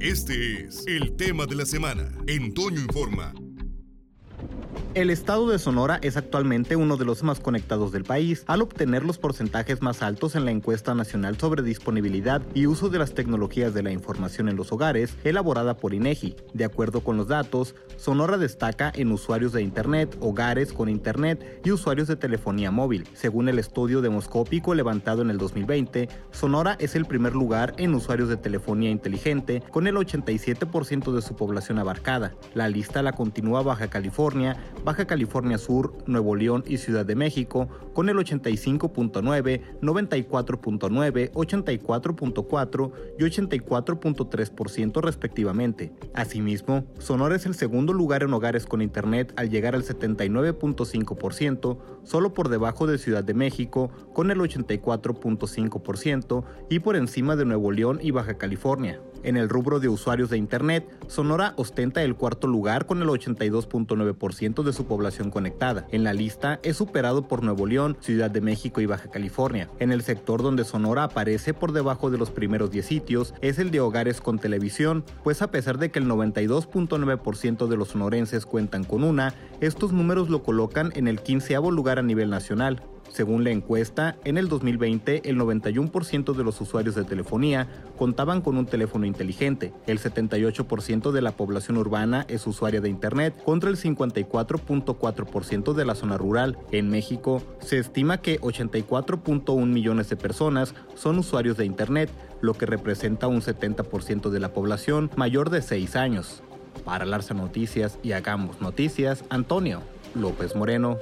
Este es el tema de la semana en Toño Informa. El estado de Sonora es actualmente uno de los más conectados del país, al obtener los porcentajes más altos en la encuesta nacional sobre disponibilidad y uso de las tecnologías de la información en los hogares, elaborada por INEGI. De acuerdo con los datos, Sonora destaca en usuarios de Internet, hogares con Internet y usuarios de telefonía móvil. Según el estudio demoscópico levantado en el 2020, Sonora es el primer lugar en usuarios de telefonía inteligente, con el 87% de su población abarcada. La lista la continúa Baja California, Baja California Sur, Nuevo León y Ciudad de México con el 85.9, 94.9, 84.4 y 84.3% respectivamente. Asimismo, Sonora es el segundo lugar en hogares con Internet al llegar al 79.5%, solo por debajo de Ciudad de México con el 84.5% y por encima de Nuevo León y Baja California. En el rubro de usuarios de Internet, Sonora ostenta el cuarto lugar con el 82.9% de su población conectada. En la lista es superado por Nuevo León, Ciudad de México y Baja California. En el sector donde Sonora aparece por debajo de los primeros 10 sitios es el de hogares con televisión, pues a pesar de que el 92.9% de los sonorenses cuentan con una, estos números lo colocan en el 15 lugar a nivel nacional. Según la encuesta, en el 2020 el 91% de los usuarios de telefonía contaban con un teléfono inteligente, el 78% de la población urbana es usuaria de Internet contra el 54.4% de la zona rural. En México, se estima que 84.1 millones de personas son usuarios de Internet, lo que representa un 70% de la población mayor de 6 años. Para Larsa Noticias y Hagamos Noticias, Antonio López Moreno.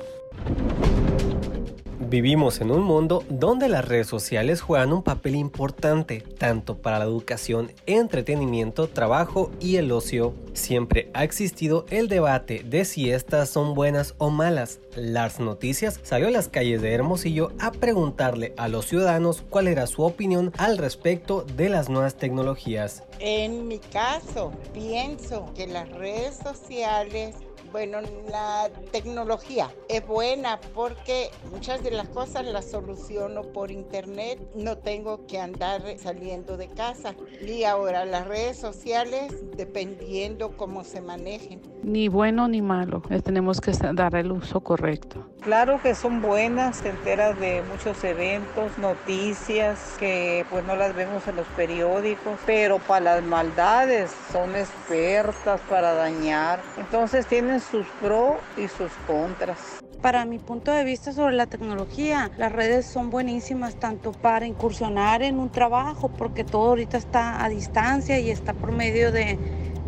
Vivimos en un mundo donde las redes sociales juegan un papel importante tanto para la educación, entretenimiento, trabajo y el ocio. Siempre ha existido el debate de si estas son buenas o malas. Las Noticias salió a las calles de Hermosillo a preguntarle a los ciudadanos cuál era su opinión al respecto de las nuevas tecnologías. En mi caso, pienso que las redes sociales bueno, la tecnología es buena porque muchas de las cosas las soluciono por internet, no tengo que andar saliendo de casa. Y ahora las redes sociales, dependiendo cómo se manejen. Ni bueno ni malo, les tenemos que dar el uso correcto. Claro que son buenas, se entera de muchos eventos, noticias que pues no las vemos en los periódicos, pero para las maldades son expertas para dañar. Entonces tienen sus pros y sus contras. Para mi punto de vista sobre la tecnología, las redes son buenísimas tanto para incursionar en un trabajo, porque todo ahorita está a distancia y está por medio de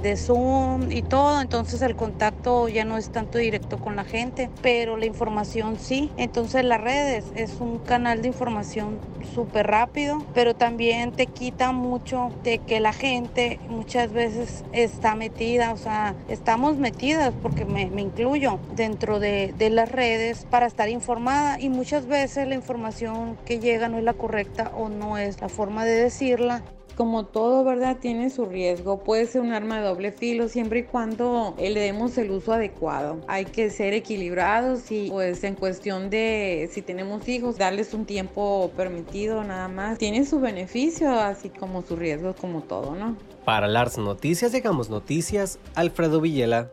de Zoom y todo, entonces el contacto ya no es tanto directo con la gente, pero la información sí. Entonces las redes es un canal de información súper rápido, pero también te quita mucho de que la gente muchas veces está metida, o sea, estamos metidas, porque me, incluyo, dentro de, de las redes para estar informada y muchas veces la información que llega no es la correcta o no es la forma de decirla como todo, ¿verdad? Tiene su riesgo. Puede ser un arma de doble filo siempre y cuando le demos el uso adecuado. Hay que ser equilibrados y pues en cuestión de si tenemos hijos, darles un tiempo permitido nada más. Tiene su beneficio así como su riesgo como todo, ¿no? Para las noticias, llegamos noticias, Alfredo Villela.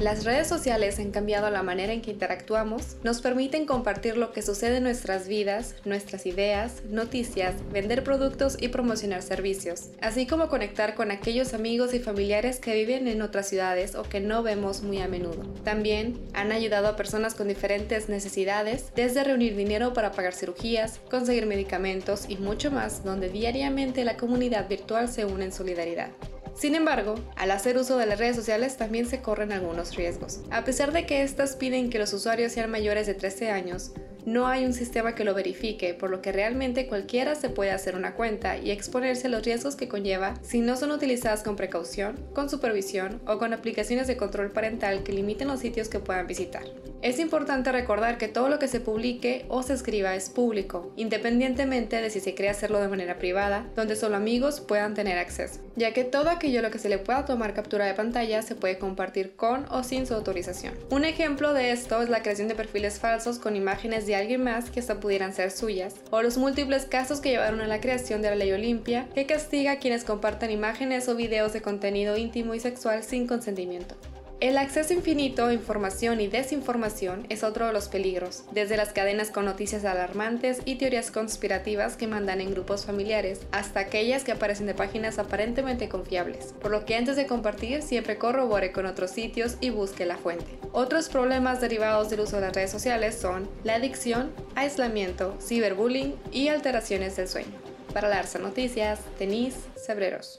Las redes sociales han cambiado la manera en que interactuamos, nos permiten compartir lo que sucede en nuestras vidas, nuestras ideas, noticias, vender productos y promocionar servicios, así como conectar con aquellos amigos y familiares que viven en otras ciudades o que no vemos muy a menudo. También han ayudado a personas con diferentes necesidades, desde reunir dinero para pagar cirugías, conseguir medicamentos y mucho más, donde diariamente la comunidad virtual se une en solidaridad. Sin embargo, al hacer uso de las redes sociales también se corren algunos riesgos. A pesar de que estas piden que los usuarios sean mayores de 13 años, no hay un sistema que lo verifique, por lo que realmente cualquiera se puede hacer una cuenta y exponerse a los riesgos que conlleva si no son utilizadas con precaución, con supervisión o con aplicaciones de control parental que limiten los sitios que puedan visitar. Es importante recordar que todo lo que se publique o se escriba es público, independientemente de si se cree hacerlo de manera privada, donde solo amigos puedan tener acceso, ya que todo aquello lo que se le pueda tomar captura de pantalla se puede compartir con o sin su autorización. Un ejemplo de esto es la creación de perfiles falsos con imágenes de alguien más que hasta pudieran ser suyas, o los múltiples casos que llevaron a la creación de la ley Olimpia, que castiga a quienes compartan imágenes o videos de contenido íntimo y sexual sin consentimiento. El acceso infinito a información y desinformación es otro de los peligros, desde las cadenas con noticias alarmantes y teorías conspirativas que mandan en grupos familiares, hasta aquellas que aparecen de páginas aparentemente confiables, por lo que antes de compartir siempre corrobore con otros sitios y busque la fuente. Otros problemas derivados del uso de las redes sociales son la adicción, aislamiento, ciberbullying y alteraciones del sueño. Para Larsa Noticias, Denise Cebreros.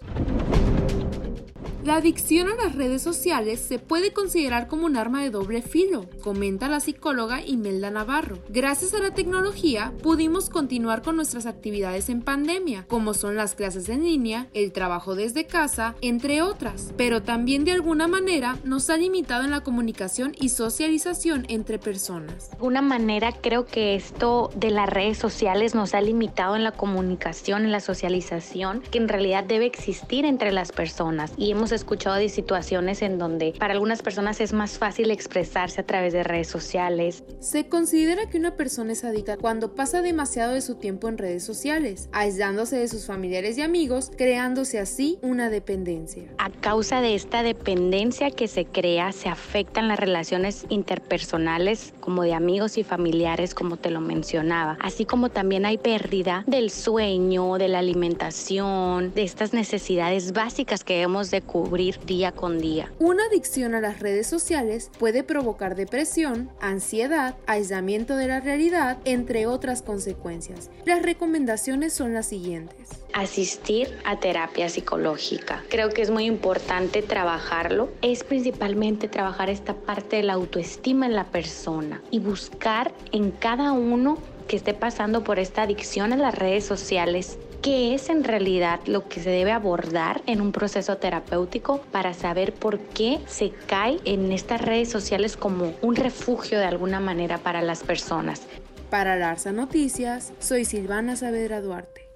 La adicción a las redes sociales se puede considerar como un arma de doble filo, comenta la psicóloga Imelda Navarro. Gracias a la tecnología pudimos continuar con nuestras actividades en pandemia, como son las clases en línea, el trabajo desde casa, entre otras, pero también de alguna manera nos ha limitado en la comunicación y socialización entre personas. De alguna manera creo que esto de las redes sociales nos ha limitado en la comunicación, en la socialización, que en realidad debe existir entre las personas y hemos escuchado de situaciones en donde para algunas personas es más fácil expresarse a través de redes sociales. Se considera que una persona es adicta cuando pasa demasiado de su tiempo en redes sociales, aislándose de sus familiares y amigos, creándose así una dependencia. A causa de esta dependencia que se crea, se afectan las relaciones interpersonales como de amigos y familiares, como te lo mencionaba, así como también hay pérdida del sueño, de la alimentación, de estas necesidades básicas que debemos de cubrir día con día. Una adicción a las redes sociales puede provocar depresión, ansiedad, aislamiento de la realidad, entre otras consecuencias. Las recomendaciones son las siguientes. Asistir a terapia psicológica. Creo que es muy importante trabajarlo. Es principalmente trabajar esta parte de la autoestima en la persona y buscar en cada uno que esté pasando por esta adicción a las redes sociales qué es en realidad lo que se debe abordar en un proceso terapéutico para saber por qué se cae en estas redes sociales como un refugio de alguna manera para las personas. Para Larsa Noticias, soy Silvana Saavedra Duarte.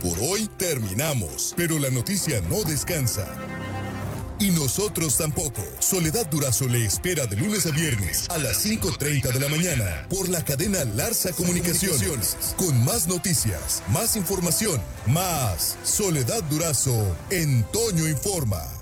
Por hoy terminamos, pero la noticia no descansa. Y nosotros tampoco. Soledad Durazo le espera de lunes a viernes a las 5.30 de la mañana por la cadena Larsa Comunicaciones. Con más noticias, más información, más Soledad Durazo en Toño Informa.